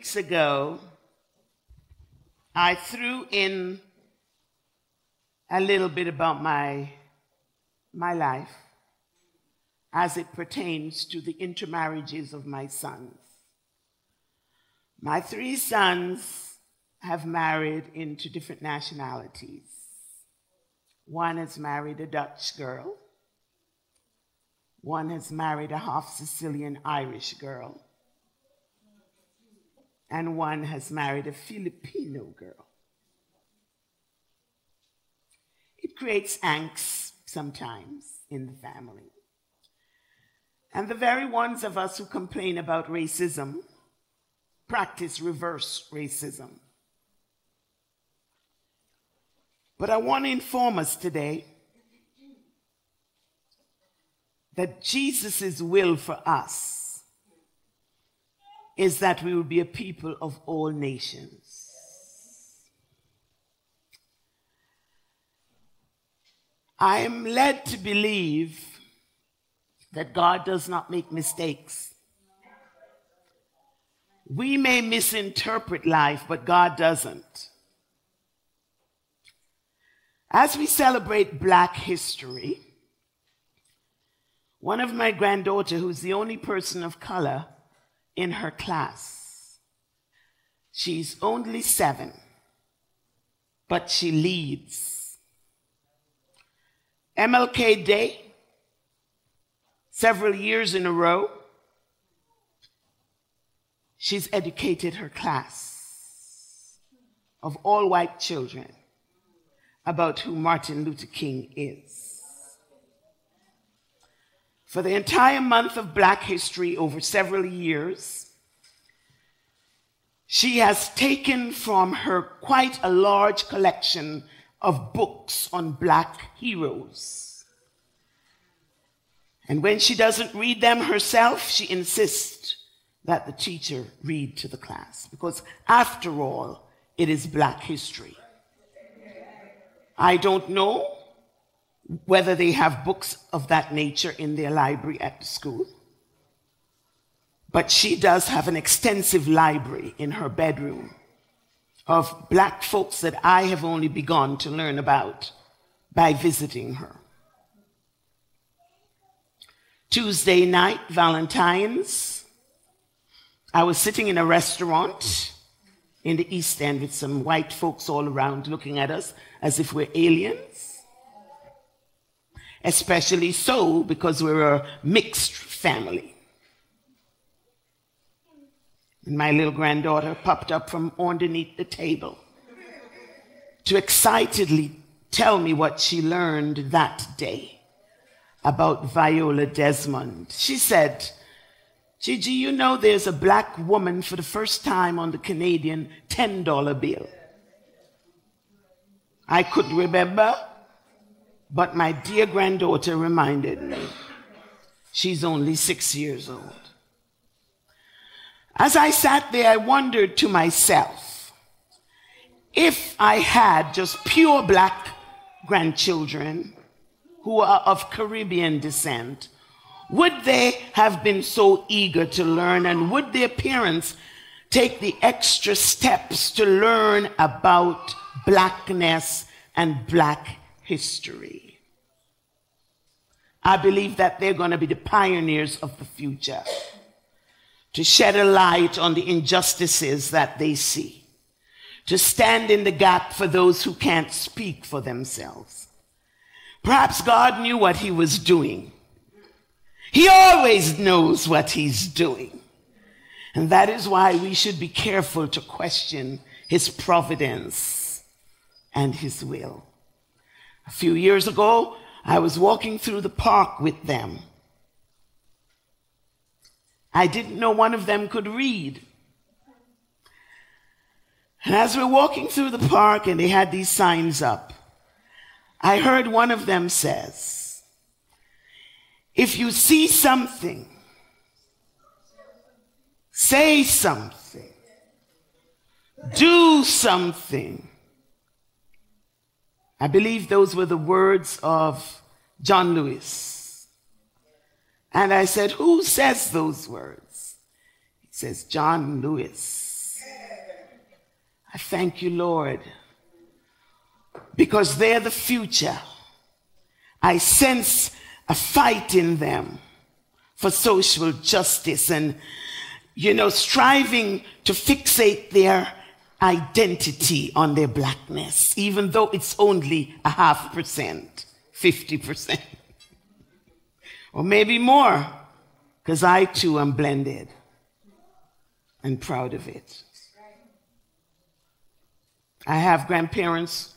Weeks ago, I threw in a little bit about my, my life as it pertains to the intermarriages of my sons. My three sons have married into different nationalities. One has married a Dutch girl, one has married a half Sicilian Irish girl, and one has married a Filipino girl. It creates angst sometimes in the family. And the very ones of us who complain about racism practice reverse racism. But I want to inform us today that Jesus' will for us is that we will be a people of all nations. I am led to believe that God does not make mistakes. We may misinterpret life, but God doesn't. As we celebrate Black history, one of my granddaughter, who's the only person of color in her class, she's only seven, but she leads. MLK Day, several years in a row, she's educated her class of all white children about who Martin Luther King is. For the entire month of Black History over several years, she has taken from her quite a large collection of books on Black heroes. And when she doesn't read them herself, she insists that the teacher read to the class. Because after all, it is Black history. I don't know whether they have books of that nature in their library at the school. But she does have an extensive library in her bedroom of black folks that I have only begun to learn about by visiting her. Tuesday night, Valentine's, I was sitting in a restaurant in the East End with some white folks all around looking at us as if we're aliens especially so because we're a mixed family. And my little granddaughter popped up from underneath the table to excitedly tell me what she learned that day about Viola Desmond. She said, Gigi, you know there's a black woman for the first time on the Canadian $10 bill. I couldn't remember but my dear granddaughter reminded me she's only six years old. As I sat there, I wondered to myself if I had just pure black grandchildren who are of Caribbean descent, would they have been so eager to learn and would their parents take the extra steps to learn about blackness and black history. I believe that they're going to be the pioneers of the future to shed a light on the injustices that they see, to stand in the gap for those who can't speak for themselves. Perhaps God knew what he was doing. He always knows what he's doing. And that is why we should be careful to question his providence and his will. A few years ago, I was walking through the park with them. I didn't know one of them could read. And as we're walking through the park and they had these signs up, I heard one of them says, if you see something, say something, do something, I believe those were the words of John Lewis. And I said, Who says those words? He says John Lewis. I thank you, Lord, because they're the future. I sense a fight in them for social justice and, you know, striving to fixate their identity on their blackness, even though it's only a half percent, 50%, or maybe more, because I too am blended and proud of it. I have grandparents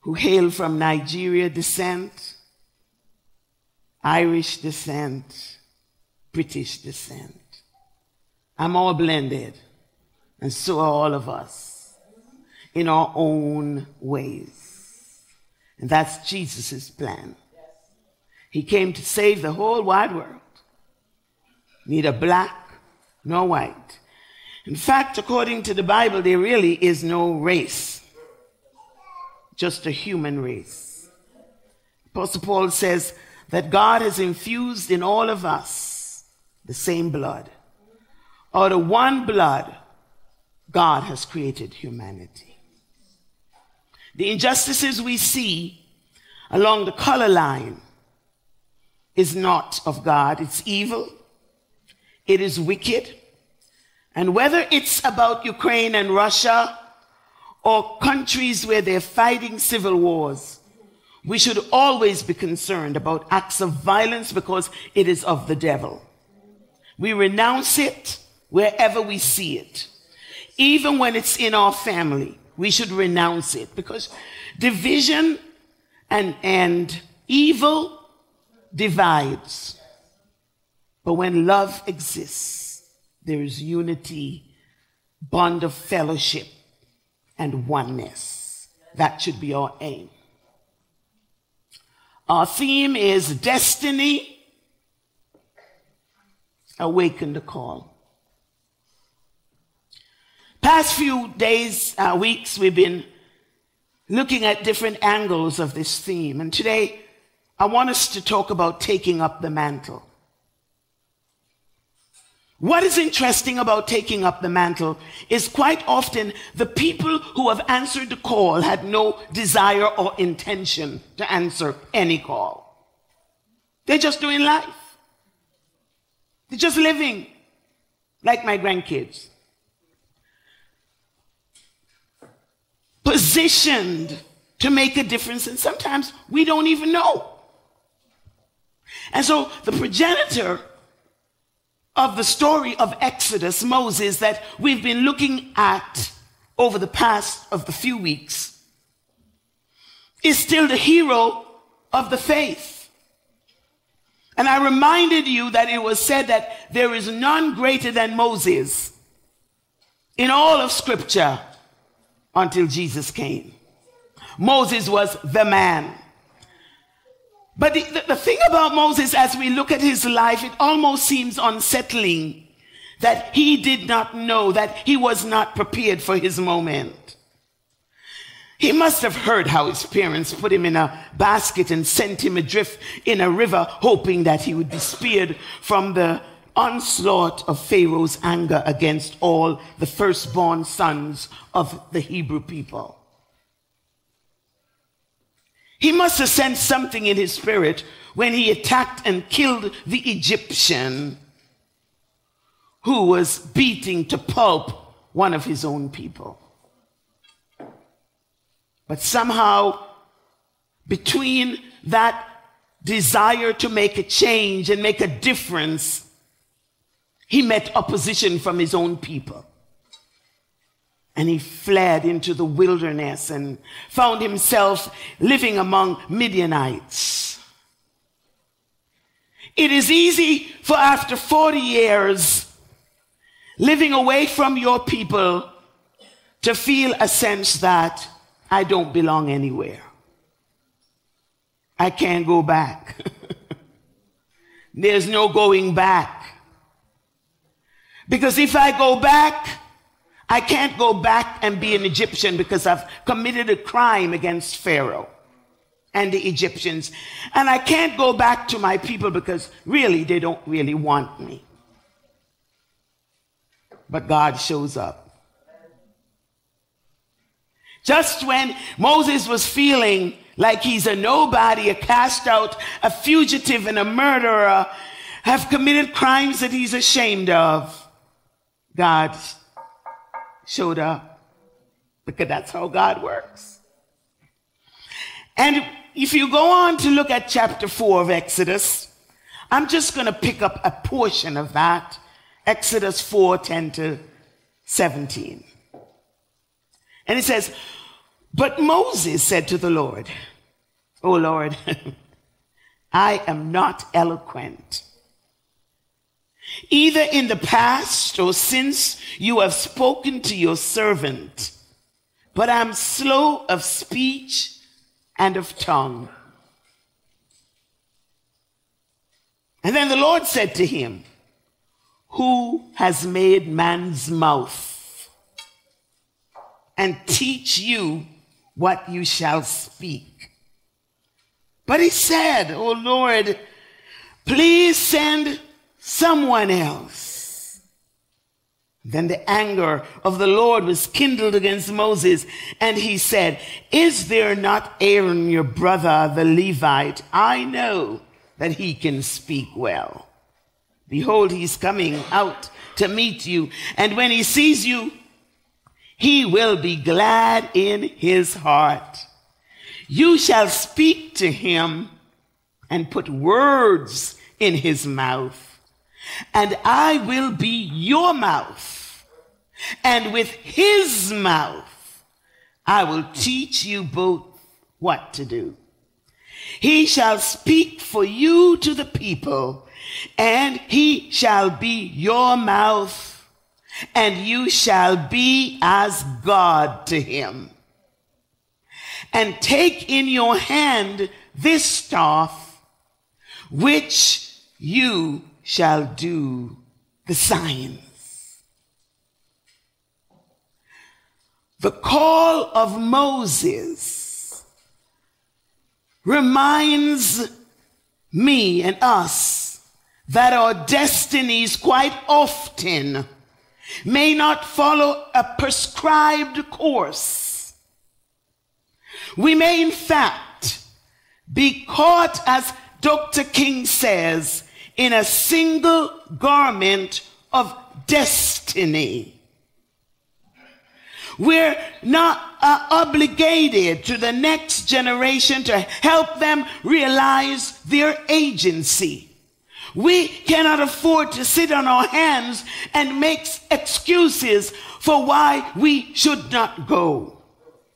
who hail from Nigeria descent, Irish descent, British descent. I'm all blended, and so are all of us in our own ways. And that's Jesus' plan. He came to save the whole wide world, neither black nor white. In fact, according to the Bible, there really is no race just a human race. Apostle Paul says that God has infused in all of us the same blood. Out of one blood, God has created humanity. The injustices we see along the color line is not of God, it's evil, it is wicked. And whether it's about Ukraine and Russia, or countries where they're fighting civil wars, we should always be concerned about acts of violence because it is of the devil. We renounce it wherever we see it. Even when it's in our family, we should renounce it because division and, and evil divides. But when love exists, there is unity, bond of fellowship, and oneness. That should be our aim. Our theme is destiny. Awaken the call. Past few days, uh, weeks, we've been looking at different angles of this theme. And today, I want us to talk about taking up the mantle. What is interesting about taking up the mantle is quite often the people who have answered the call had no desire or intention to answer any call. They're just doing life. They're just living like my grandkids. Positioned to make a difference, and sometimes we don't even know. And so the progenitor of the story of Exodus, Moses, that we've been looking at over the past of the few weeks, is still the hero of the faith. And I reminded you that it was said that there is none greater than Moses in all of Scripture until Jesus came. Moses was the man. But the, the, the, thing about Moses, as we look at his life, it almost seems unsettling that he did not know, that he was not prepared for his moment. He must have heard how his parents put him in a basket and sent him adrift in a river, hoping that he would be spared from the onslaught of Pharaoh's anger against all the firstborn sons of the Hebrew people. He must have sensed something in his spirit when he attacked and killed the Egyptian who was beating to pulp one of his own people. But somehow, between that desire to make a change and make a difference, he met opposition from his own people. And he fled into the wilderness and found himself living among Midianites. It is easy for after 40 years living away from your people to feel a sense that I don't belong anywhere. I can't go back. There's no going back. Because if I go back, I can't go back and be an Egyptian because I've committed a crime against Pharaoh and the Egyptians. And I can't go back to my people because really they don't really want me. but God shows up. Just when Moses was feeling like he's a nobody, a cast out, a fugitive, and a murderer, have committed crimes that he's ashamed of, God showed up because that's how God works. And if you go on to look at chapter 4 of Exodus, I'm just going to pick up a portion of that. Exodus 4 10 to 17. And it says, But Moses said to the Lord, Oh Lord, I am not eloquent. Either in the past or since you have spoken to your servant, but I'm slow of speech and of tongue. And then the Lord said to him, Who has made man's mouth and teach you what you shall speak? But he said, Oh Lord, please send someone else. Then the anger of the Lord was kindled against Moses, and he said, Is there not Aaron your brother, the Levite? I know that he can speak well. Behold, he's coming out to meet you, and when he sees you, he will be glad in his heart. You shall speak to him and put words in his mouth, and I will be your mouth. And with his mouth, I will teach you both what to do. He shall speak for you to the people, and he shall be your mouth, and you shall be as God to him and take in your hand this staff, which you shall do the signs. The call of Moses reminds me and us that our destinies quite often may not follow a prescribed course we may, in fact, be caught, as Dr. King says, in a single garment of destiny. We're not uh, obligated to the next generation to help them realize their agency. We cannot afford to sit on our hands and make excuses for why we should not go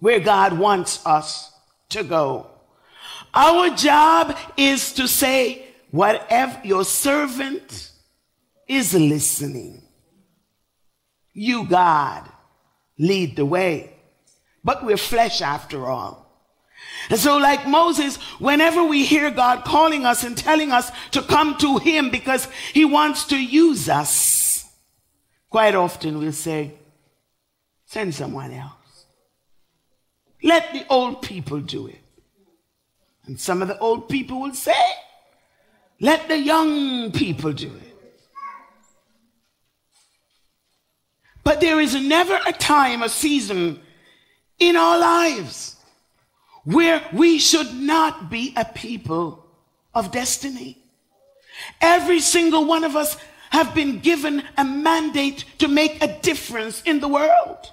where God wants us to go. Our job is to say, whatever your servant is listening, you, God, lead the way. But we're flesh after all. And so, like Moses, whenever we hear God calling us and telling us to come to Him because He wants to use us, quite often we'll say, send someone else. Let the old people do it. And some of the old people will say, let the young people do it. But there is never a time, a season in our lives where we should not be a people of destiny. Every single one of us have been given a mandate to make a difference in the world.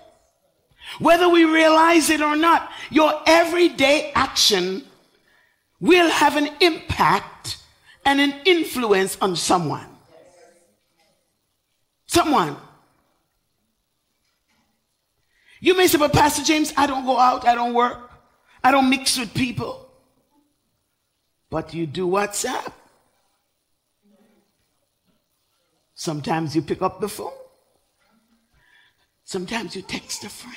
Whether we realize it or not, your everyday action will have an impact and an influence on someone. Someone. You may say, but Pastor James, I don't go out, I don't work, I don't mix with people. But you do WhatsApp. Sometimes you pick up the phone. Sometimes you text a friend.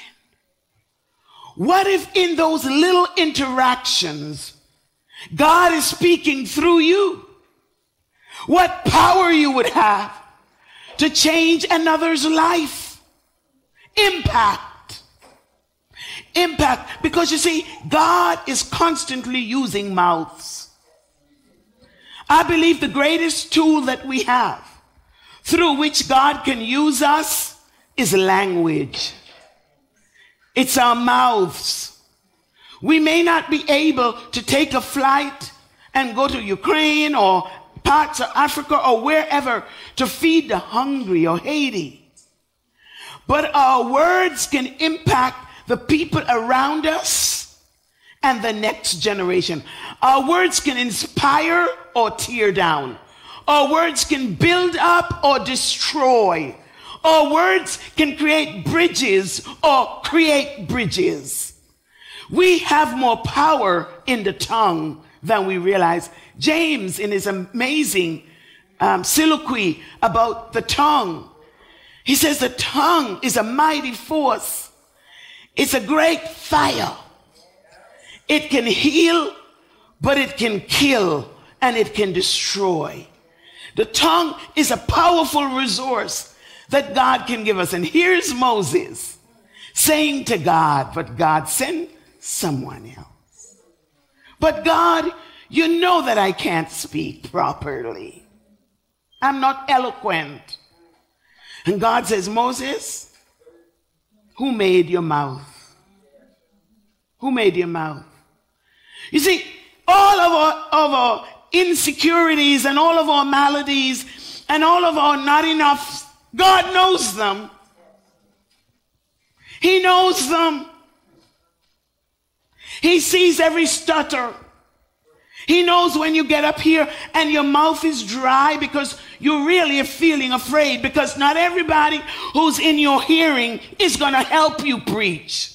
What if in those little interactions, God is speaking through you? What power you would have to change another's life. Impact. Impact. Because you see, God is constantly using mouths. I believe the greatest tool that we have through which God can use us is language. It's our mouths. We may not be able to take a flight and go to Ukraine or parts of Africa or wherever to feed the hungry or Haiti. But our words can impact the people around us and the next generation. Our words can inspire or tear down. Our words can build up or destroy. Our words can create bridges or create bridges. We have more power in the tongue than we realize. James, in his amazing um, soliloquy about the tongue, he says the tongue is a mighty force. It's a great fire. It can heal, but it can kill and it can destroy. The tongue is a powerful resource that God can give us. And here's Moses saying to God, but God, send someone else. But God, you know that I can't speak properly. I'm not eloquent. And God says, Moses, who made your mouth? Who made your mouth? You see, all of our, of our insecurities and all of our maladies and all of our not enough, God knows them. He knows them. He sees every stutter. He knows when you get up here and your mouth is dry because you're really feeling afraid because not everybody who's in your hearing is going to help you preach.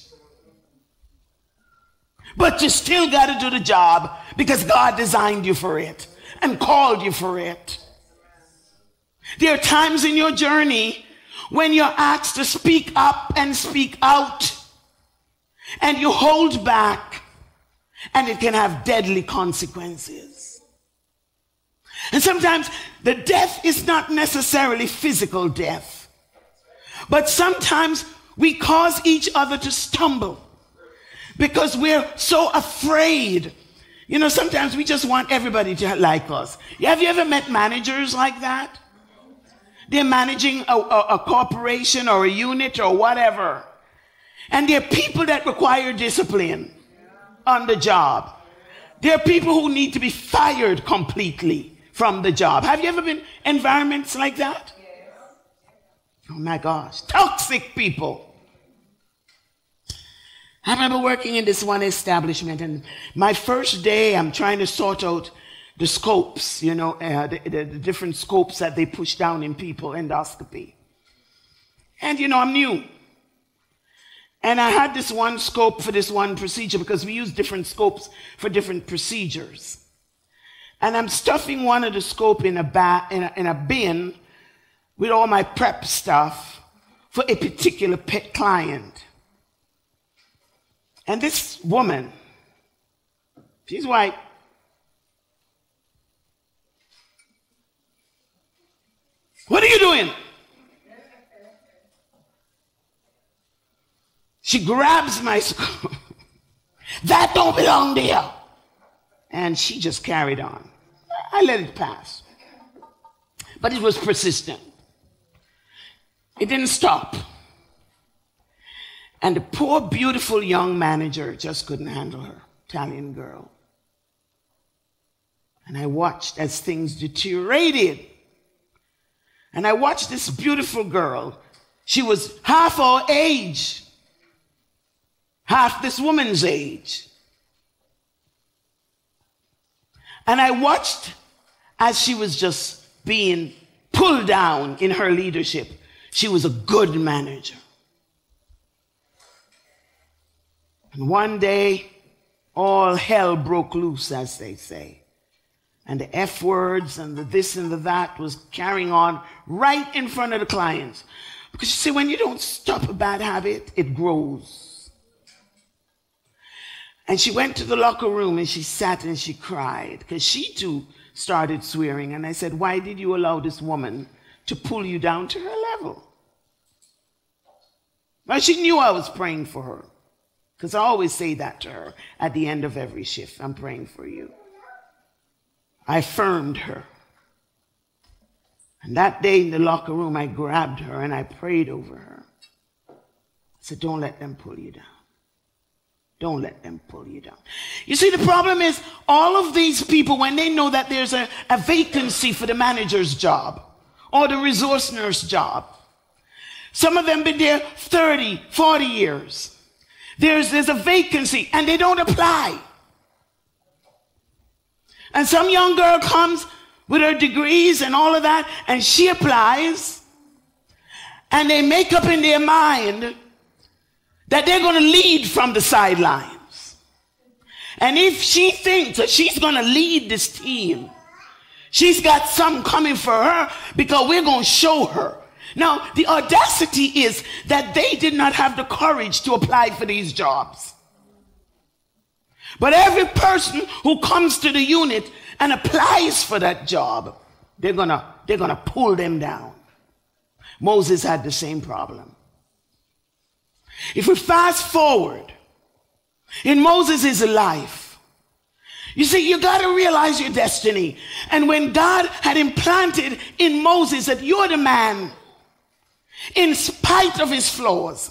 But you still got to do the job because God designed you for it and called you for it. There are times in your journey when you're asked to speak up and speak out, and you hold back, and it can have deadly consequences. And sometimes the death is not necessarily physical death, but sometimes we cause each other to stumble because we're so afraid. You know, sometimes we just want everybody to like us. Have you ever met managers like that? They're managing a, a, a corporation or a unit or whatever. And they're people that require discipline on the job. There are people who need to be fired completely from the job. Have you ever been environments like that? Oh my gosh, toxic people. I remember working in this one establishment, and my first day, I'm trying to sort out the scopes, you know, uh, the, the, the different scopes that they push down in people, endoscopy. And, you know, I'm new. And I had this one scope for this one procedure because we use different scopes for different procedures. And I'm stuffing one of the scope in a, ba- in a, in a bin with all my prep stuff for a particular pet client. And this woman, she's white. What are you doing? She grabs my that don't belong there. And she just carried on. I let it pass. But it was persistent. It didn't stop. And the poor, beautiful young manager just couldn't handle her, Italian girl. And I watched as things deteriorated. And I watched this beautiful girl. She was half our age, half this woman's age. And I watched as she was just being pulled down in her leadership. She was a good manager. And one day, all hell broke loose, as they say. And the F words and the this and the that was carrying on right in front of the clients. Because you see, when you don't stop a bad habit, it grows. And she went to the locker room and she sat and she cried because she too started swearing. And I said, Why did you allow this woman to pull you down to her level? Well, she knew I was praying for her. Because I always say that to her at the end of every shift I'm praying for you. I affirmed her. And that day in the locker room, I grabbed her and I prayed over her. So don't let them pull you down. Don't let them pull you down. You see, the problem is all of these people, when they know that there's a, a vacancy for the manager's job or the resource nurse job, some of them been there 30, 40 years. There's, there's a vacancy and they don't apply. And some young girl comes with her degrees and all of that, and she applies, and they make up in their mind that they're going to lead from the sidelines. And if she thinks that she's going to lead this team, she's got something coming for her because we're going to show her. Now, the audacity is that they did not have the courage to apply for these jobs. But every person who comes to the unit and applies for that job, they're gonna, they're gonna pull them down. Moses had the same problem. If we fast forward in Moses' life, you see, you got to realize your destiny. And when God had implanted in Moses that you're the man, in spite of his flaws,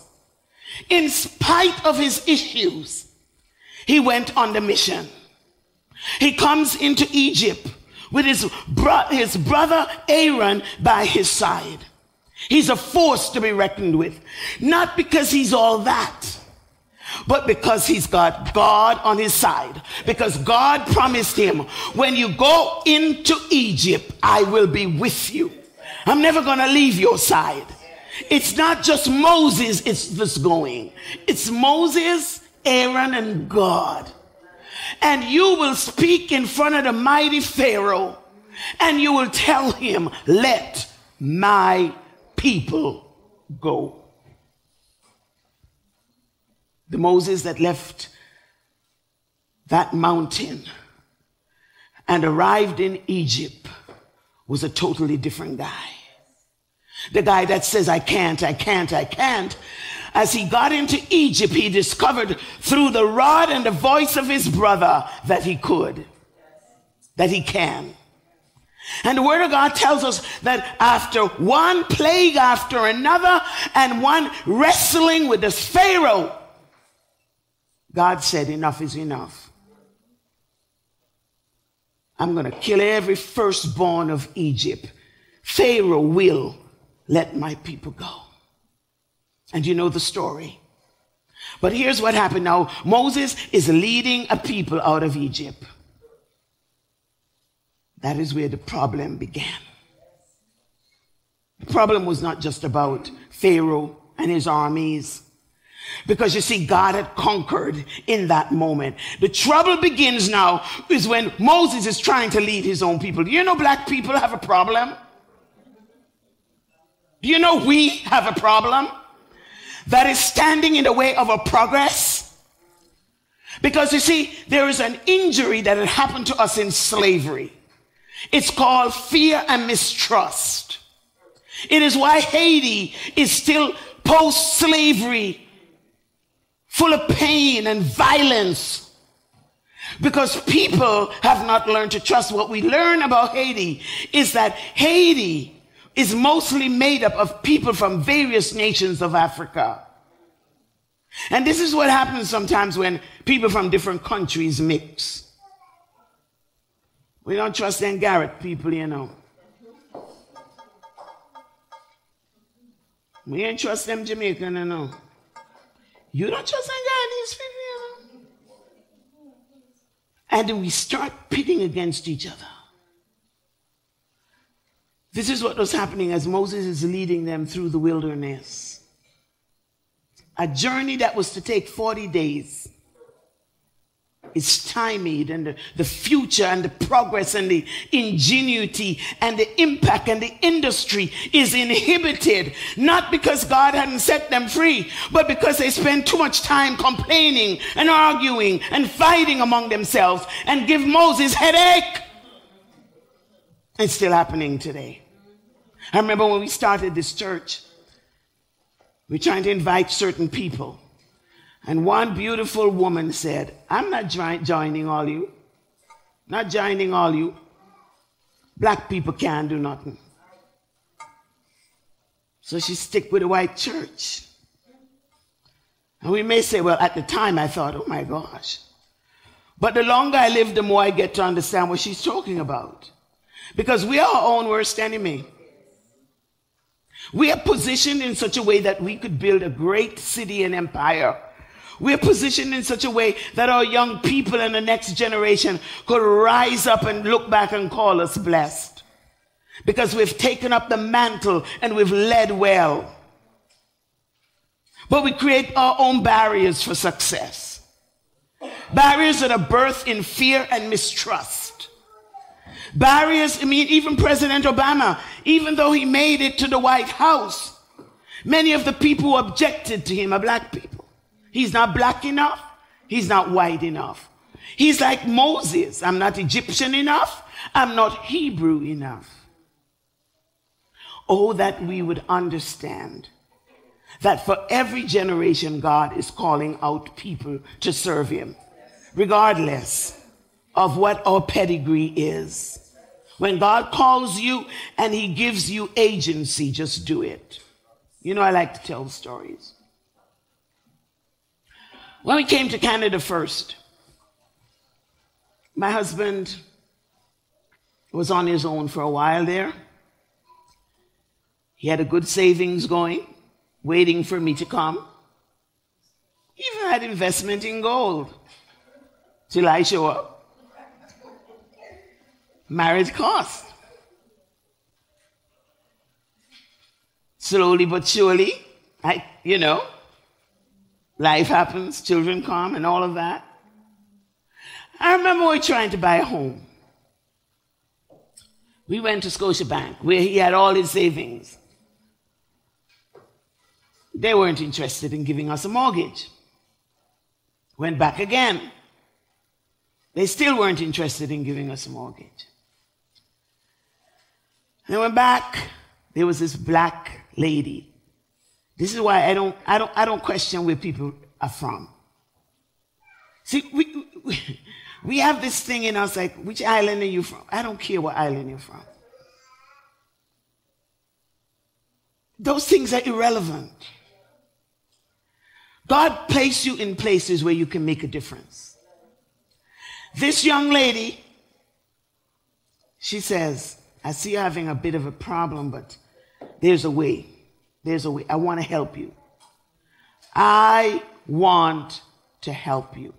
in spite of his issues, he went on the mission. He comes into Egypt with his, bro- his brother Aaron by his side. He's a force to be reckoned with. Not because he's all that, but because he's got God on his side. Because God promised him, when you go into Egypt, I will be with you. I'm never going to leave your side. It's not just Moses, it's just going. It's Moses, Aaron, and God. And you will speak in front of the mighty Pharaoh, and you will tell him, Let my people go. The Moses that left that mountain and arrived in Egypt was a totally different guy. The guy that says, I can't, I can't, I can't. As he got into Egypt, he discovered through the rod and the voice of his brother that he could, that he can. And the word of God tells us that after one plague after another and one wrestling with this Pharaoh, God said, Enough is enough. I'm going to kill every firstborn of Egypt. Pharaoh will let my people go. And you know the story. But here's what happened now Moses is leading a people out of Egypt. That is where the problem began. The problem was not just about Pharaoh and his armies. Because you see, God had conquered in that moment. The trouble begins now is when Moses is trying to lead his own people. Do you know black people have a problem? Do you know we have a problem that is standing in the way of our progress? Because you see, there is an injury that had happened to us in slavery. It's called fear and mistrust. It is why Haiti is still post slavery, full of pain and violence. Because people have not learned to trust. What we learn about Haiti is that Haiti is mostly made up of people from various nations of Africa. And this is what happens sometimes when people from different countries mix. We don't trust them Garrett people, you know. We ain't trust them Jamaican, you know. You don't trust them Guyanese people, you know. And then we start pitting against each other. This is what was happening as Moses is leading them through the wilderness. A journey that was to take 40 days is stymied and the, the, future and the progress and the ingenuity and the impact and the industry is inhibited. Not because God hadn't set them free but because they spend too much time complaining and arguing and fighting among themselves and give Moses headache. It's still happening today. I remember when we started this church we're trying to invite certain people and one beautiful woman said, I'm not joining all you. Not joining all you. Black people can't do nothing. So she stick with the white church. And we may say, well, at the time I thought, oh my gosh. But the longer I live, the more I get to understand what she's talking about. Because we are our own worst enemy. We are positioned in such a way that we could build a great city and empire. We are positioned in such a way that our young people and the next generation could rise up and look back and call us blessed. Because we've taken up the mantle and we've led well. But we create our own barriers for success. Barriers that are birthed in fear and mistrust. Barriers, I mean, even President Obama, even though he made it to the White House, many of the people who objected to him are black people. He's not black enough. He's not white enough. He's like Moses. I'm not Egyptian enough. I'm not Hebrew enough. Oh, that we would understand that for every generation, God is calling out people to serve Him, regardless of what our pedigree is. When God calls you and He gives you agency, just do it. You know, I like to tell stories. When we came to Canada first, my husband was on his own for a while there. He had a good savings going waiting for me to come. He even had investment in gold till I show up. Marriage cost. Slowly but surely, I, you know, life happens, children come, and all of that. I remember we were trying to buy a home. We went to Scotiabank where he had all his savings. They weren't interested in giving us a mortgage. Went back again. They still weren't interested in giving us a mortgage. And went back. There was this black lady. This is why I don't, I don't, I don't question where people are from. See, we, we, have this thing in us like, which island are you from? I don't care what island you're from. Those things are irrelevant. God placed you in places where you can make a difference. This young lady, she says, I see you having a bit of a problem, but there's a way. There's a way. I want to help you. I want to help you.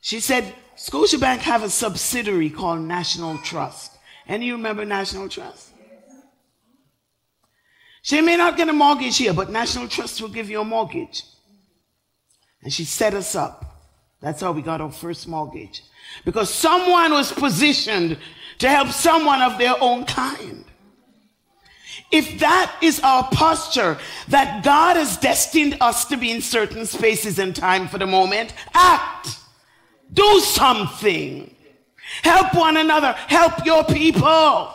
She said, Scotiabank have a subsidiary called National Trust. And you remember National Trust? She may not get a mortgage here, but National Trust will give you a mortgage. And she set us up. That's how we got our first mortgage. Because someone was positioned to help someone of their own kind. If that is our posture, that God has destined us to be in certain spaces and time for the moment, act. Do something. Help one another. Help your people.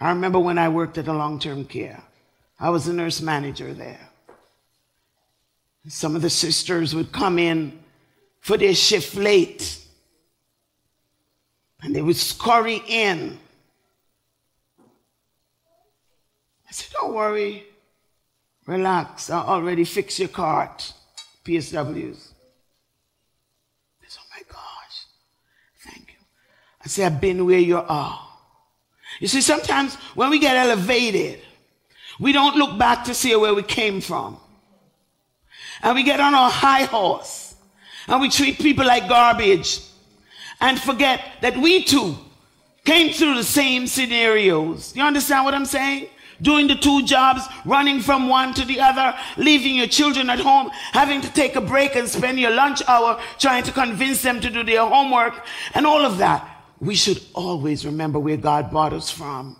I remember when I worked at a long term care, I was a nurse manager there. Some of the sisters would come in for their shift late and they would scurry in. I said, Don't worry, relax, I'll already fixed your cart, PSWs. I said, Oh my gosh, thank you. I said, I've been where you are. You see, sometimes when we get elevated, we don't look back to see where we came from. And we get on our high horse and we treat people like garbage and forget that we too came through the same scenarios. You understand what I'm saying? Doing the two jobs, running from one to the other, leaving your children at home, having to take a break and spend your lunch hour trying to convince them to do their homework, and all of that we should always remember where God brought us from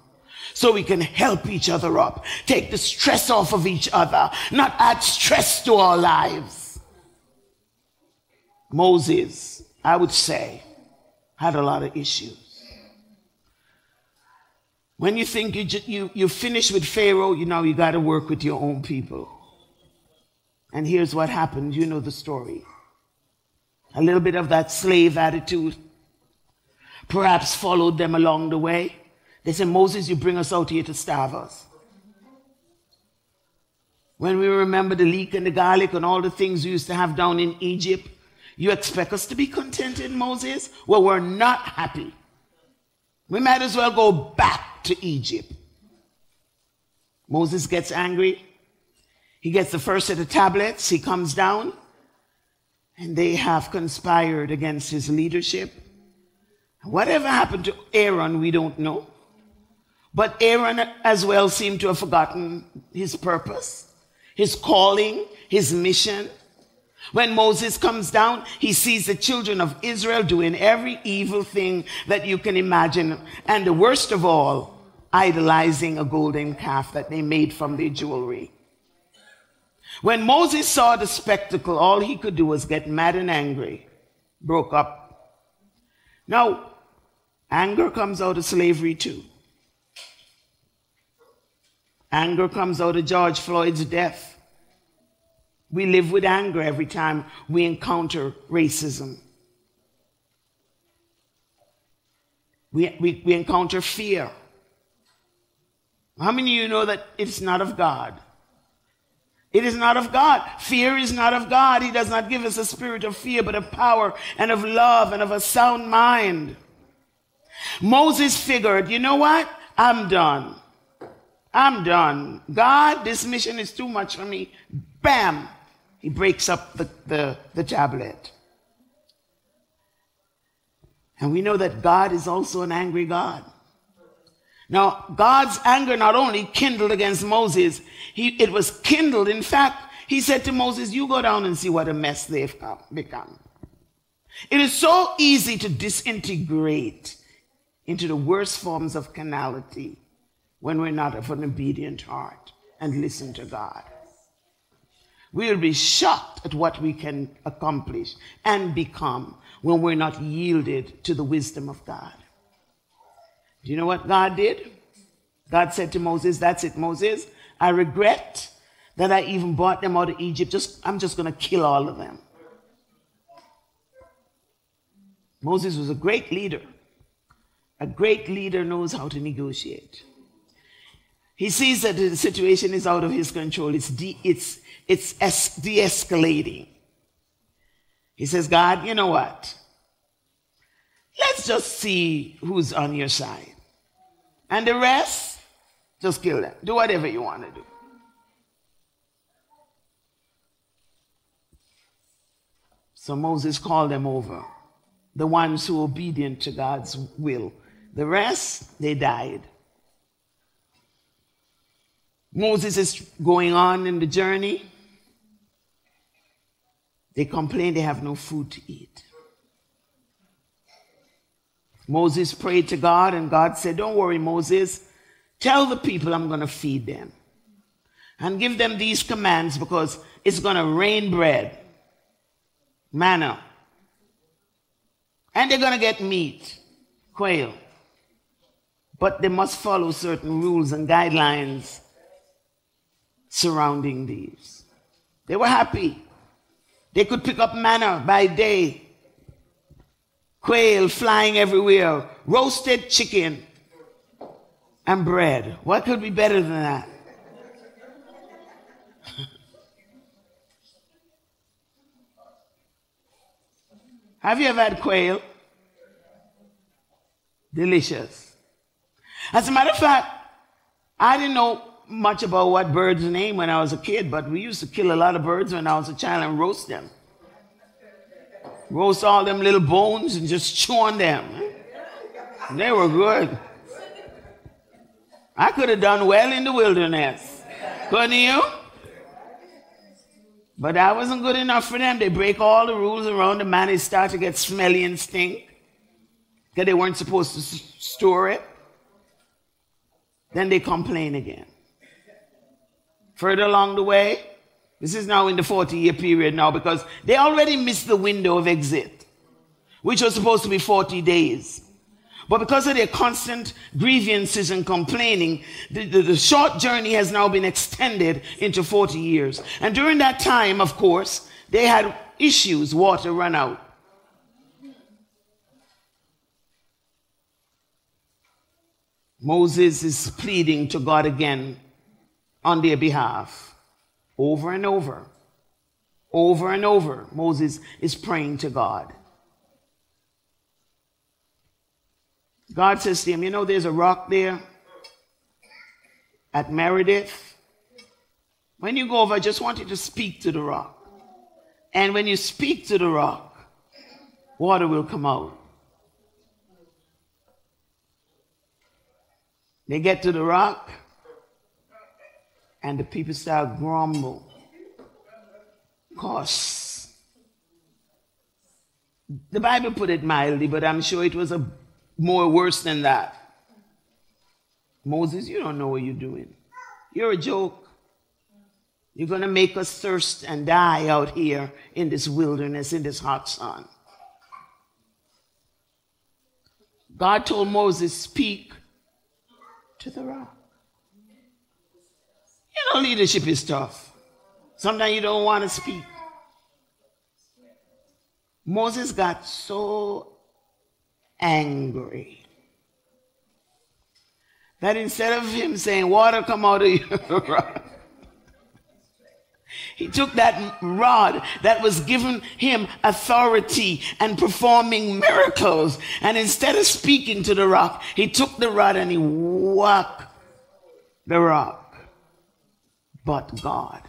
so we can help each other up, take the stress off of each other, not add stress to our lives. Moses, I would say, had a lot of issues. When you think you, you, you finish with Pharaoh, you know you got to work with your own people. And here's what happened. You know the story. A little bit of that slave attitude perhaps followed them along the way. They said, Moses, you bring us out here to starve us. When we remember the leek and the garlic and all the things we used to have down in Egypt, you expect us to be contented, Moses? Well, we're not happy. We might as well go back to Egypt. Moses gets angry. He gets the first set of tablets. He comes down, and they have conspired against his leadership. Whatever happened to Aaron, we don't know. But Aaron as well seemed to have forgotten his purpose, his calling, his mission. When Moses comes down, he sees the children of Israel doing every evil thing that you can imagine. And the worst of all, idolizing a golden calf that they made from their jewelry. When Moses saw the spectacle, all he could do was get mad and angry, broke up. Now, anger comes out of slavery too. Anger comes out of George Floyd's death. We live with anger every time we encounter racism. We, we, we encounter fear. How many of you know that it's not of God? It is not of God. Fear is not of God. He does not give us a spirit of fear, but of power and of love and of a sound mind. Moses figured, you know what? I'm done. I'm done. God, this mission is too much for me. Bam! He breaks up the, the, the tablet. And we know that God is also an angry God. Now, God's anger not only kindled against Moses, he, it was kindled. In fact, he said to Moses, You go down and see what a mess they've become. It is so easy to disintegrate into the worst forms of carnality when we're not of an obedient heart and listen to God. We'll be shocked at what we can accomplish and become when we're not yielded to the wisdom of God. Do you know what God did? God said to Moses, That's it, Moses. I regret that I even brought them out of Egypt. Just, I'm just going to kill all of them. Moses was a great leader. A great leader knows how to negotiate. He sees that the situation is out of his control. It's, de- it's, it's es- de escalating. He says, God, you know what? Let's just see who's on your side. And the rest, just kill them. Do whatever you want to do. So Moses called them over, the ones who were obedient to God's will. The rest, they died. Moses is going on in the journey. They complain they have no food to eat. Moses prayed to God, and God said, Don't worry, Moses. Tell the people I'm going to feed them. And give them these commands because it's going to rain bread, manna. And they're going to get meat, quail. But they must follow certain rules and guidelines surrounding these. They were happy. They could pick up manna by day quail flying everywhere, roasted chicken, and bread. What could be better than that? Have you ever had quail? Delicious. As a matter of fact, I didn't know much about what birds name when I was a kid, but we used to kill a lot of birds when I was a child and roast them roast all them little bones and just chew on them. They were good. I could have done well in the wilderness. Couldn't you? But that wasn't good enough for them. They break all the rules around the man. It start to get smelly and stink. Because they weren't supposed to store it. Then they complain again. Further along the way, this is now in the 40 year period now because they already missed the window of exit, which was supposed to be 40 days. But because of their constant grievances and complaining, the, the, the, short journey has now been extended into 40 years. And during that time, of course, they had issues, water run out. Moses is pleading to God again on their behalf. Over and over. Over and over, Moses is praying to God. God says to him, You know, there's a rock there at Meribah. When you go over, I just want you to speak to the rock. And when you speak to the rock, water will come out. They get to the rock, and the people start grumble. Cause the Bible put it mildly, but I'm sure it was a more worse than that. Moses, you don't know what you're doing. You're a joke. You're going to make us thirst and die out here in this wilderness, in this hot sun. God told Moses, Speak to the rock. You know, leadership is tough. Sometimes you don't want to speak. Moses got so angry that instead of him saying, Water come out of your rock, he took that rod that was given him authority and performing miracles. And instead of speaking to the rock, he took the rod and he whacked the rock. But God.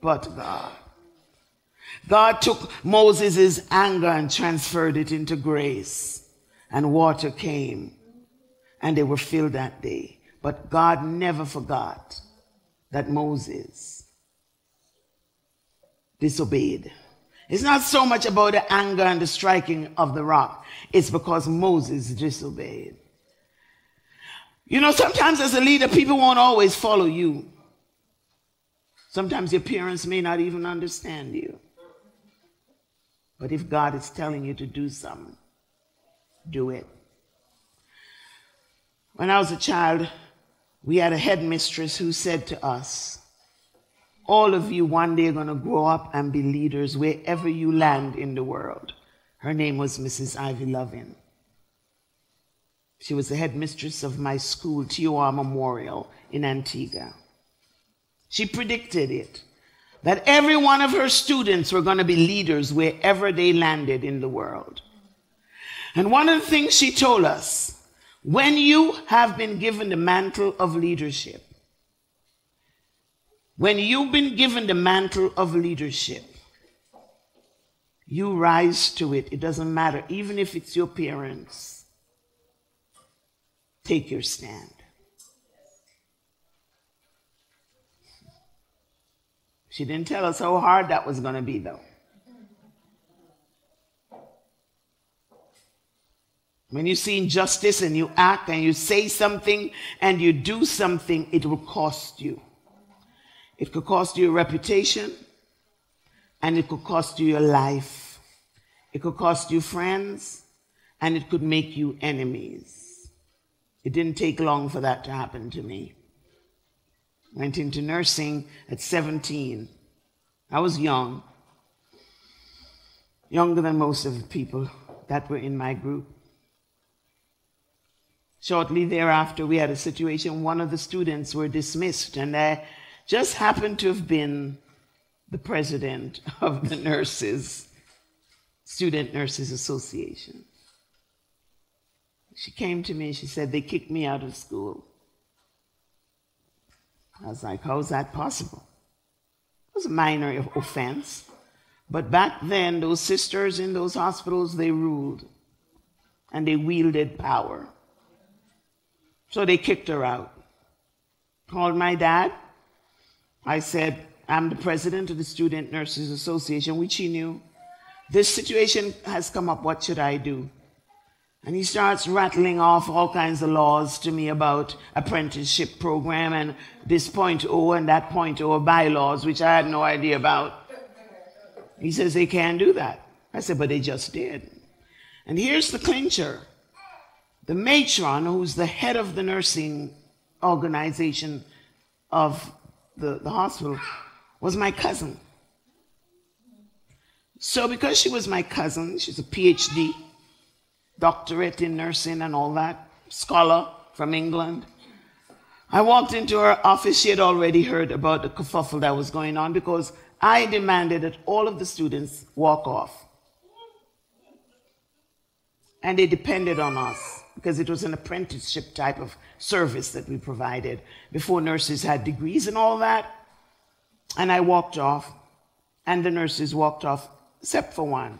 But God. God took Moses' anger and transferred it into grace. And water came. And they were filled that day. But God never forgot that Moses disobeyed. It's not so much about the anger and the striking of the rock, it's because Moses disobeyed. You know, sometimes as a leader, people won't always follow you. Sometimes your parents may not even understand you. But if God is telling you to do something, do it. When I was a child, we had a headmistress who said to us, all of you one day are going to grow up and be leaders wherever you land in the world. Her name was Mrs. Ivy Lovin. She was the headmistress of my school, TOR Memorial in Antigua. She predicted it that every one of her students were going to be leaders wherever they landed in the world. And one of the things she told us when you have been given the mantle of leadership, when you've been given the mantle of leadership, you rise to it. It doesn't matter, even if it's your parents. Take your stand. She didn't tell us how hard that was going to be, though. When you see injustice and you act and you say something and you do something, it will cost you. It could cost you a reputation, and it could cost you your life. It could cost you friends, and it could make you enemies. It didn't take long for that to happen to me. Went into nursing at 17. I was young, younger than most of the people that were in my group. Shortly thereafter, we had a situation, one of the students were dismissed, and I just happened to have been the president of the nurses, Student Nurses Association. She came to me and she said, They kicked me out of school. I was like, How is that possible? It was a minor offense. But back then, those sisters in those hospitals, they ruled and they wielded power. So they kicked her out. Called my dad, I said, I'm the president of the Student Nurses Association, which he knew. This situation has come up. What should I do? And he starts rattling off all kinds of laws to me about apprenticeship program and this point O and that point O bylaws, which I had no idea about. He says they can't do that. I said, but they just did. And here's the clincher. The matron, who's the head of the nursing organization of the, the hospital was my cousin. So, because she was my cousin, she's a PhD, doctorate in nursing and all that, scholar from England. I walked into her office. She had already heard about the kerfuffle that was going on because I demanded that all of the students walk off. And they depended on us because it was an apprenticeship type of service that we provided before nurses had degrees and all that. And I walked off, and the nurses walked off, except for one.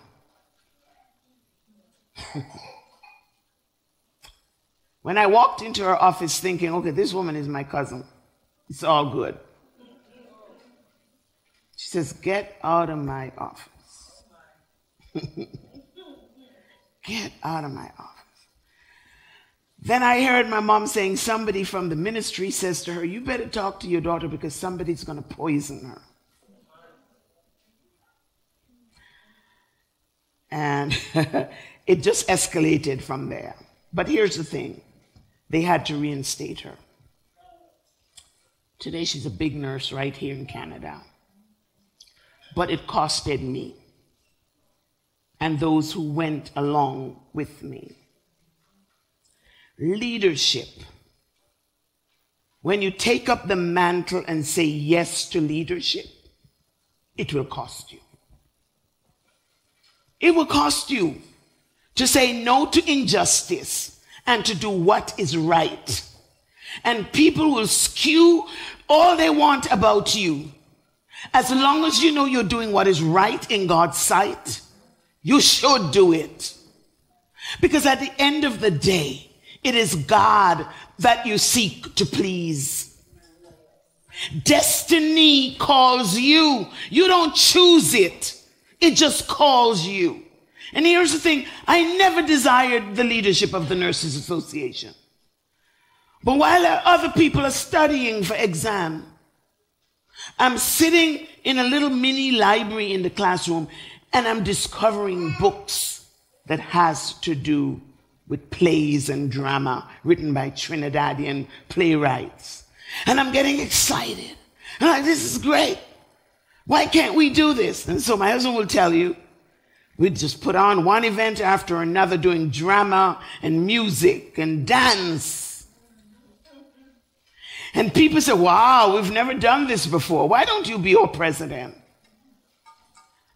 When I walked into her office thinking, okay, this woman is my cousin, it's all good. She says, Get out of my office. Get out of my office. Then I heard my mom saying, Somebody from the ministry says to her, You better talk to your daughter because somebody's going to poison her. And it just escalated from there. But here's the thing they had to reinstate her. Today, she's a big nurse right here in Canada. But it costed me and those who went along with me. Leadership. When you take up the mantle and say yes to leadership, it will cost you. It will cost you to say no to injustice and to do what is right. And people will skew all they want about you. As long as you know you're doing what is right in God's sight, you should do it. Because at the end of the day, it is God that you seek to please. Destiny calls you. You don't choose it. It just calls you. And here's the thing I never desired the leadership of the Nurses Association. But while other people are studying for exam, I'm sitting in a little mini library in the classroom and I'm discovering books that has to do with plays and drama written by Trinidadian playwrights. And I'm getting excited. I'm like, this is great. Why can't we do this? And so my husband will tell you, we'd just put on one event after another doing drama and music and dance. And people say, wow, we've never done this before. Why don't you be our president?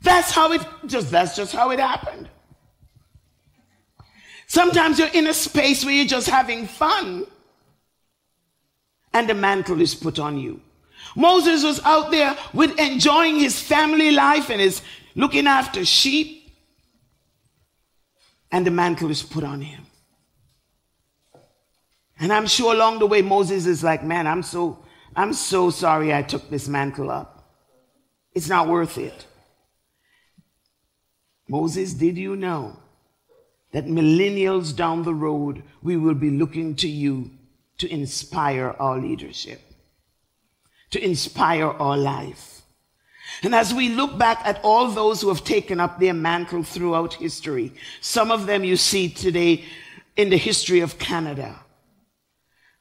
That's how it just that's just how it happened. Sometimes you're in a space where you're just having fun and the mantle is put on you. Moses was out there with enjoying his family life and his looking after sheep, and the mantle is put on him. And I'm sure along the way Moses is like, man, I'm so I'm so sorry I took this mantle up. It's not worth it. Moses, did you know that millennials down the road we will be looking to you to inspire our leadership? to inspire our life. And as we look back at all those who have taken up their mantle throughout history, some of them you see today in the history of Canada.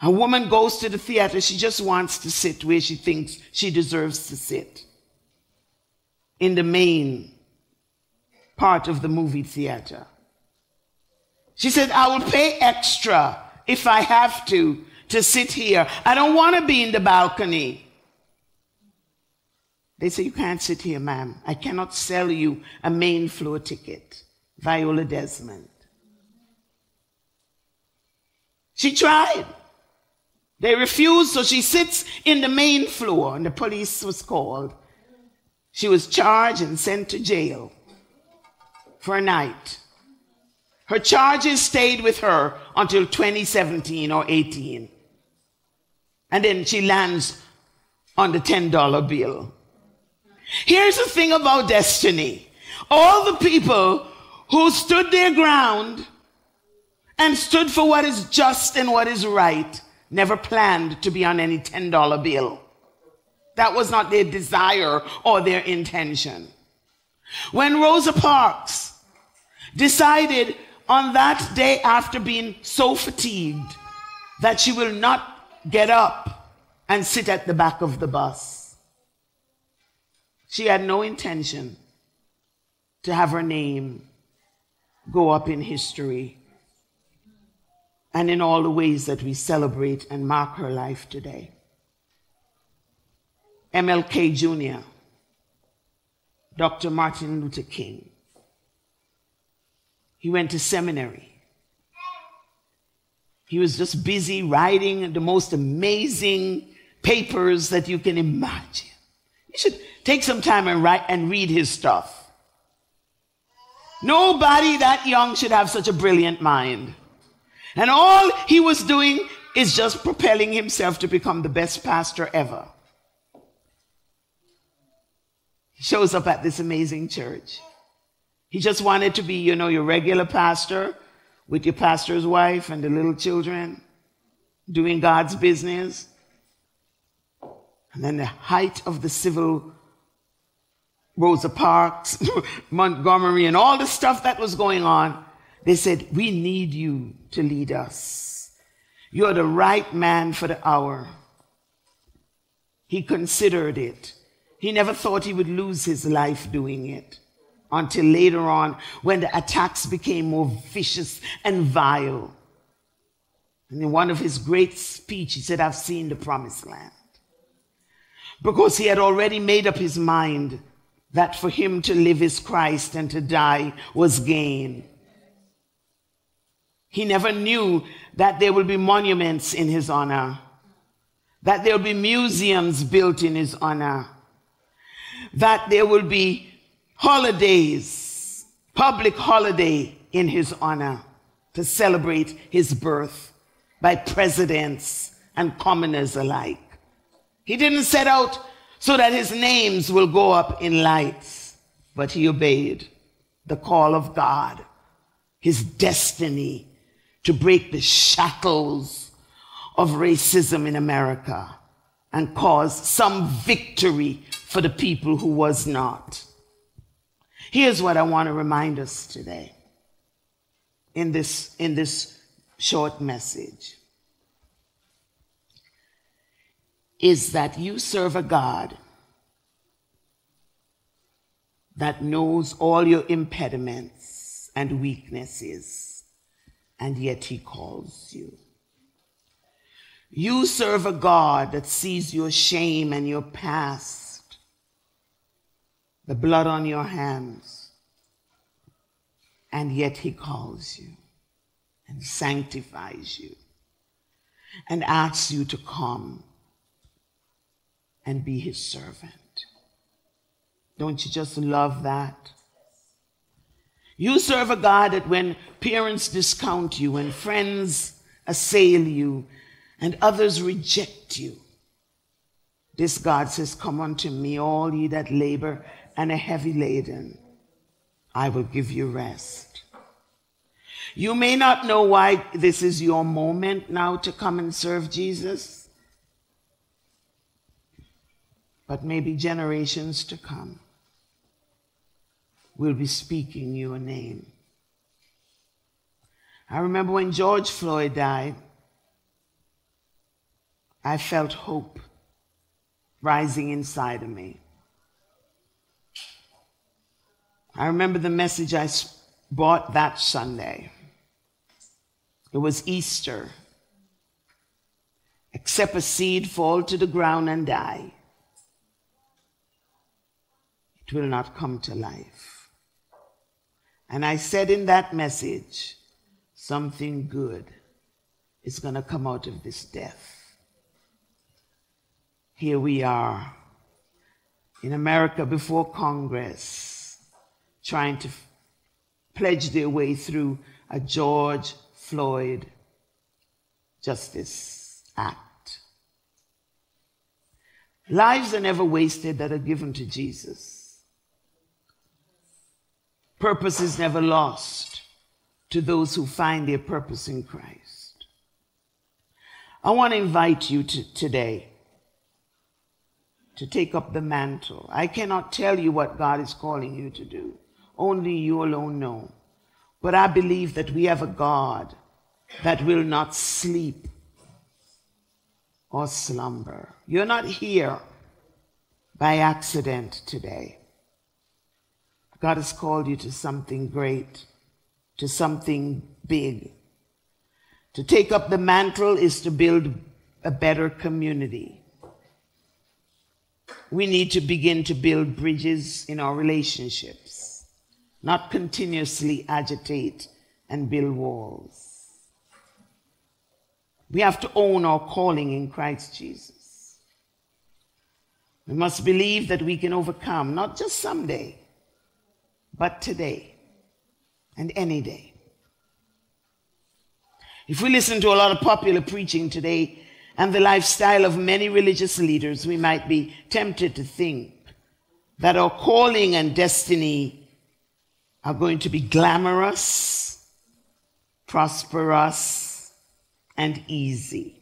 A woman goes to the theater, she just wants to sit where she thinks she deserves to sit. In the main part of the movie theater. She said, I will pay extra if I have to to sit here. I don't want to be in the balcony. They say, You can't sit here, ma'am. I cannot sell you a main floor ticket. Viola Desmond. She tried. They refused, so she sits in the main floor, and the police was called. She was charged and sent to jail for a night. Her charges stayed with her until 2017 or 18. And then she lands on the $10 bill. Here's the thing about destiny. All the people who stood their ground and stood for what is just and what is right never planned to be on any $10 bill. That was not their desire or their intention. When Rosa Parks decided on that day after being so fatigued that she will not get up and sit at the back of the bus, she had no intention to have her name go up in history and in all the ways that we celebrate and mark her life today. MLK Jr., Dr. Martin Luther King. He went to seminary. He was just busy writing the most amazing papers that you can imagine. You should take some time and write and read his stuff. Nobody that young should have such a brilliant mind. And all he was doing is just propelling himself to become the best pastor ever. He shows up at this amazing church. He just wanted to be, you know, your regular pastor with your pastor's wife and the little children, doing God's business. And then the height of the civil Rosa Parks, Montgomery, and all the stuff that was going on, they said, We need you to lead us. You're the right man for the hour. He considered it. He never thought he would lose his life doing it until later on when the attacks became more vicious and vile. And in one of his great speeches, he said, I've seen the promised land. Because he had already made up his mind that for him to live is Christ and to die was gain. He never knew that there will be monuments in his honor, that there will be museums built in his honor, that there will be holidays, public holiday in his honor to celebrate his birth by presidents and commoners alike. He didn't set out so that his names will go up in lights. But he obeyed the call of God, his destiny to break the shackles of racism in America and cause some victory for the people who was not. Here's what I want to remind us today in this, in this short message is that you serve a God that knows all your impediments and weaknesses, and yet He calls you. You serve a God that sees your shame and your past, the blood on your hands, and yet He calls you and sanctifies you and asks you to come and be his servant. Don't you just love that? You serve a God that when parents discount you, when friends assail you, and others reject you, this God says, Come unto me, all ye that labor and are heavy laden. I will give you rest. You may not know why this is your moment now to come and serve Jesus. But maybe generations to come will be speaking your name. I remember when George Floyd died, I felt hope rising inside of me. I remember the message I bought that Sunday. It was Easter. Except a seed fall to the ground and die, it will not come to life. And I said in that message, something good is going to come out of this death. Here we are in America before Congress, trying to f- pledge their way through a George Floyd Justice Act. Lives are never wasted that are given to Jesus. Purpose is never lost to those who find their purpose in Christ. I want to invite you to, today to take up the mantle. I cannot tell you what God is calling you to do. Only you alone know. But I believe that we have a God that will not sleep or slumber. You're not here by accident today. God has called you to something great, to something big, To take up the mantle is to build a better community. We need to begin to build bridges in our relationships, not continuously agitate and build walls. We have to own our calling in Christ Jesus. We must believe that we can overcome, not just someday, but today and any day. If we listen to a lot of popular preaching today and the lifestyle of many religious leaders, we might be tempted to think that our calling and destiny are going to be glamorous, prosperous, and easy.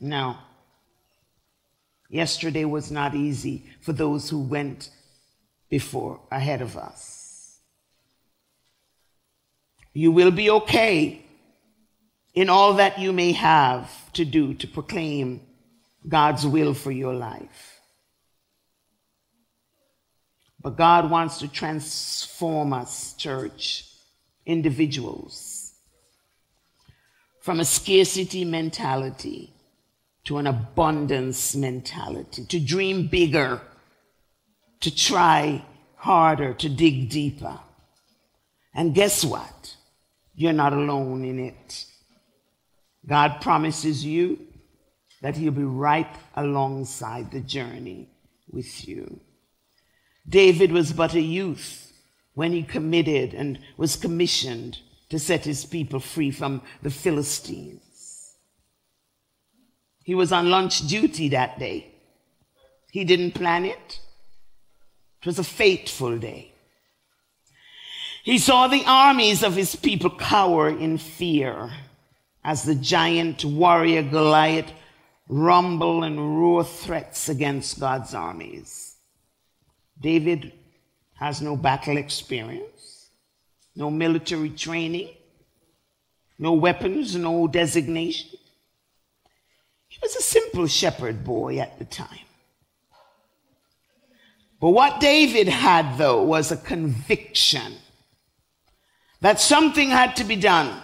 No. Yesterday was not easy for those who went before, ahead of us. You will be okay in all that you may have to do to proclaim God's will for your life. But God wants to transform us, church, individuals, from a scarcity mentality to an abundance mentality, to dream bigger, to try harder, to dig deeper. And guess what? You're not alone in it. God promises you that He'll be right alongside the journey with you. David was but a youth when he committed and was commissioned to set his people free from the Philistines. He was on lunch duty that day. He didn't plan it. It was a fateful day. He saw the armies of his people cower in fear as the giant warrior Goliath rumble and roar threats against God's armies. David has no battle experience, no military training, no weapons, no designation. He was a simple shepherd boy at the time. But what David had, though, was a conviction that something had to be done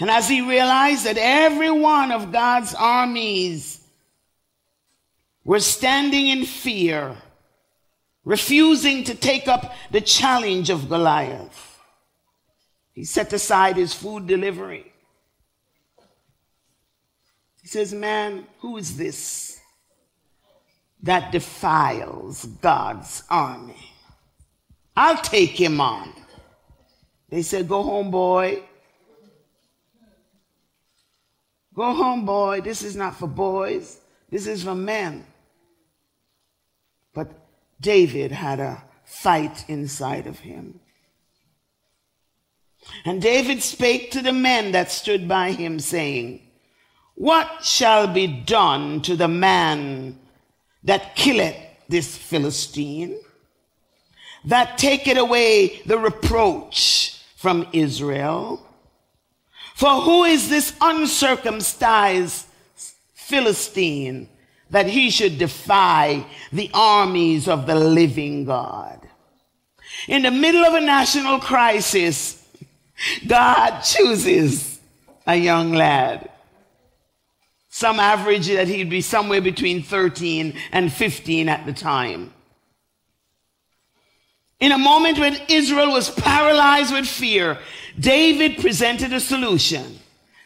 and as he realized that every one of God's armies were standing in fear, refusing to take up the challenge of Goliath, he set aside his food delivery. He says, Man, who is this that defiles God's army? I'll take him on. They said, Go home, boy. Go home, boy. This is not for boys, this is for men. But David had a fight inside of him. And David spake to the men that stood by him, saying, What shall be done to the man that killeth this Philistine, that taketh away the reproach from Israel? For who is this uncircumcised Philistine that he should defy the armies of the living God? In the middle of a national crisis, God chooses a young lad. Some average that he'd be somewhere between 13 and 15 at the time. In a moment when Israel was paralyzed with fear, David presented a solution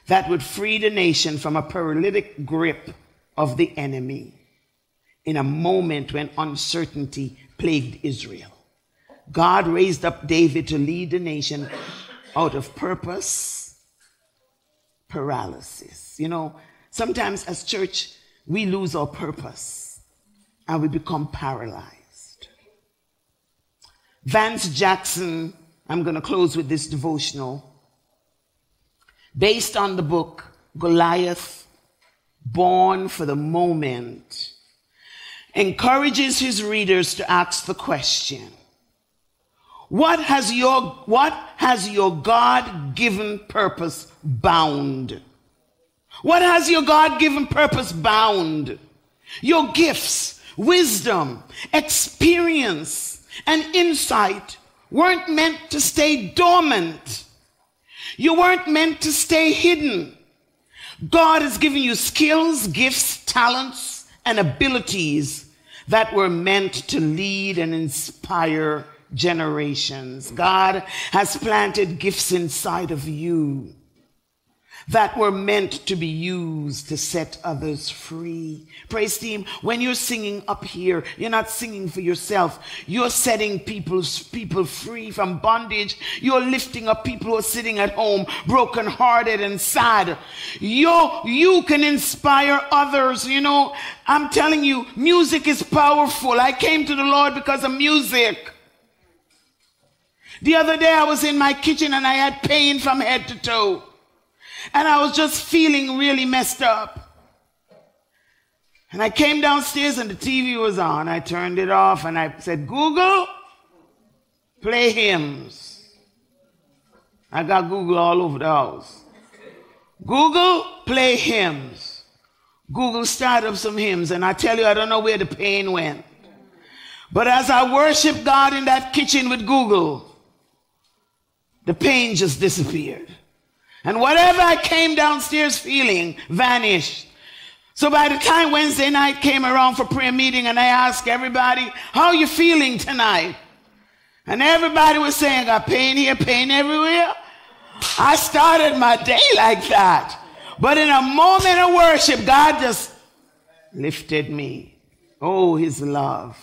that would free the nation from a paralytic grip of the enemy in a moment when uncertainty plagued Israel. God raised up David to lead the nation out of purpose, paralysis. You know, sometimes as church, we lose our purpose and we become paralyzed. Vance Jackson I'm going to close with this devotional. Based on the book Goliath, Born for the Moment, encourages his readers to ask the question What has your, what has your God given purpose bound? What has your God given purpose bound? Your gifts, wisdom, experience, and insight weren't meant to stay dormant. You weren't meant to stay hidden. God has given you skills, gifts, talents, and abilities that were meant to lead and inspire generations. God has planted gifts inside of you that were meant to be used to set others free. Praise team, when you're singing up here, you're not singing for yourself. You're setting people's people free from bondage. You're lifting up people who are sitting at home, brokenhearted and sad. You, you can inspire others. You know, I'm telling you, music is powerful. I came to the Lord because of music. The other day I was in my kitchen and I had pain from head to toe. And I was just feeling really messed up. And I came downstairs and the TV was on. I turned it off and I said, Google, play hymns. I got Google all over the house. Google, play hymns. Google started up some hymns, and I tell you, I don't know where the pain went. But as I worshiped God in that kitchen with Google, the pain just disappeared. And whatever I came downstairs feeling vanished. So by the time Wednesday night came around for prayer meeting and I asked everybody, how are you feeling tonight? And everybody was saying, got pain here, pain everywhere. I started my day like that. But in a moment of worship, God just lifted me. Oh, his love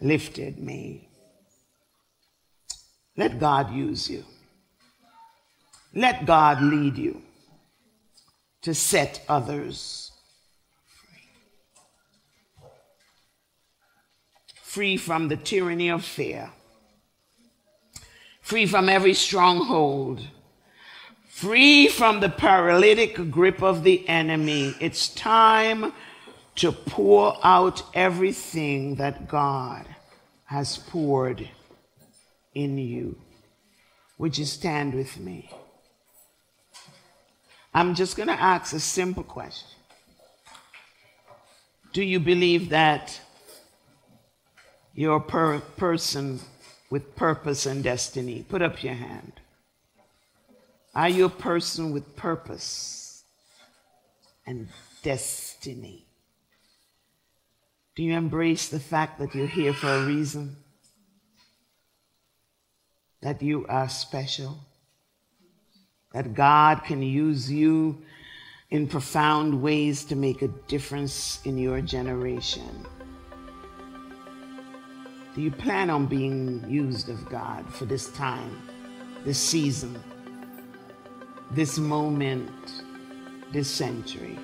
lifted me. Let God use you. Let God lead you to set others free. Free from the tyranny of fear. Free from every stronghold. Free from the paralytic grip of the enemy. It's time to pour out everything that God has poured in you. Would you stand with me? I'm just going to ask a simple question. Do you believe that you're a per- person with purpose and destiny? Put up your hand. Are you a person with purpose and destiny? Do you embrace the fact that you're here for a reason? That you are special? That God can use you in profound ways to make a difference in your generation. Do you plan on being used of God for this time, this season, this moment, this century?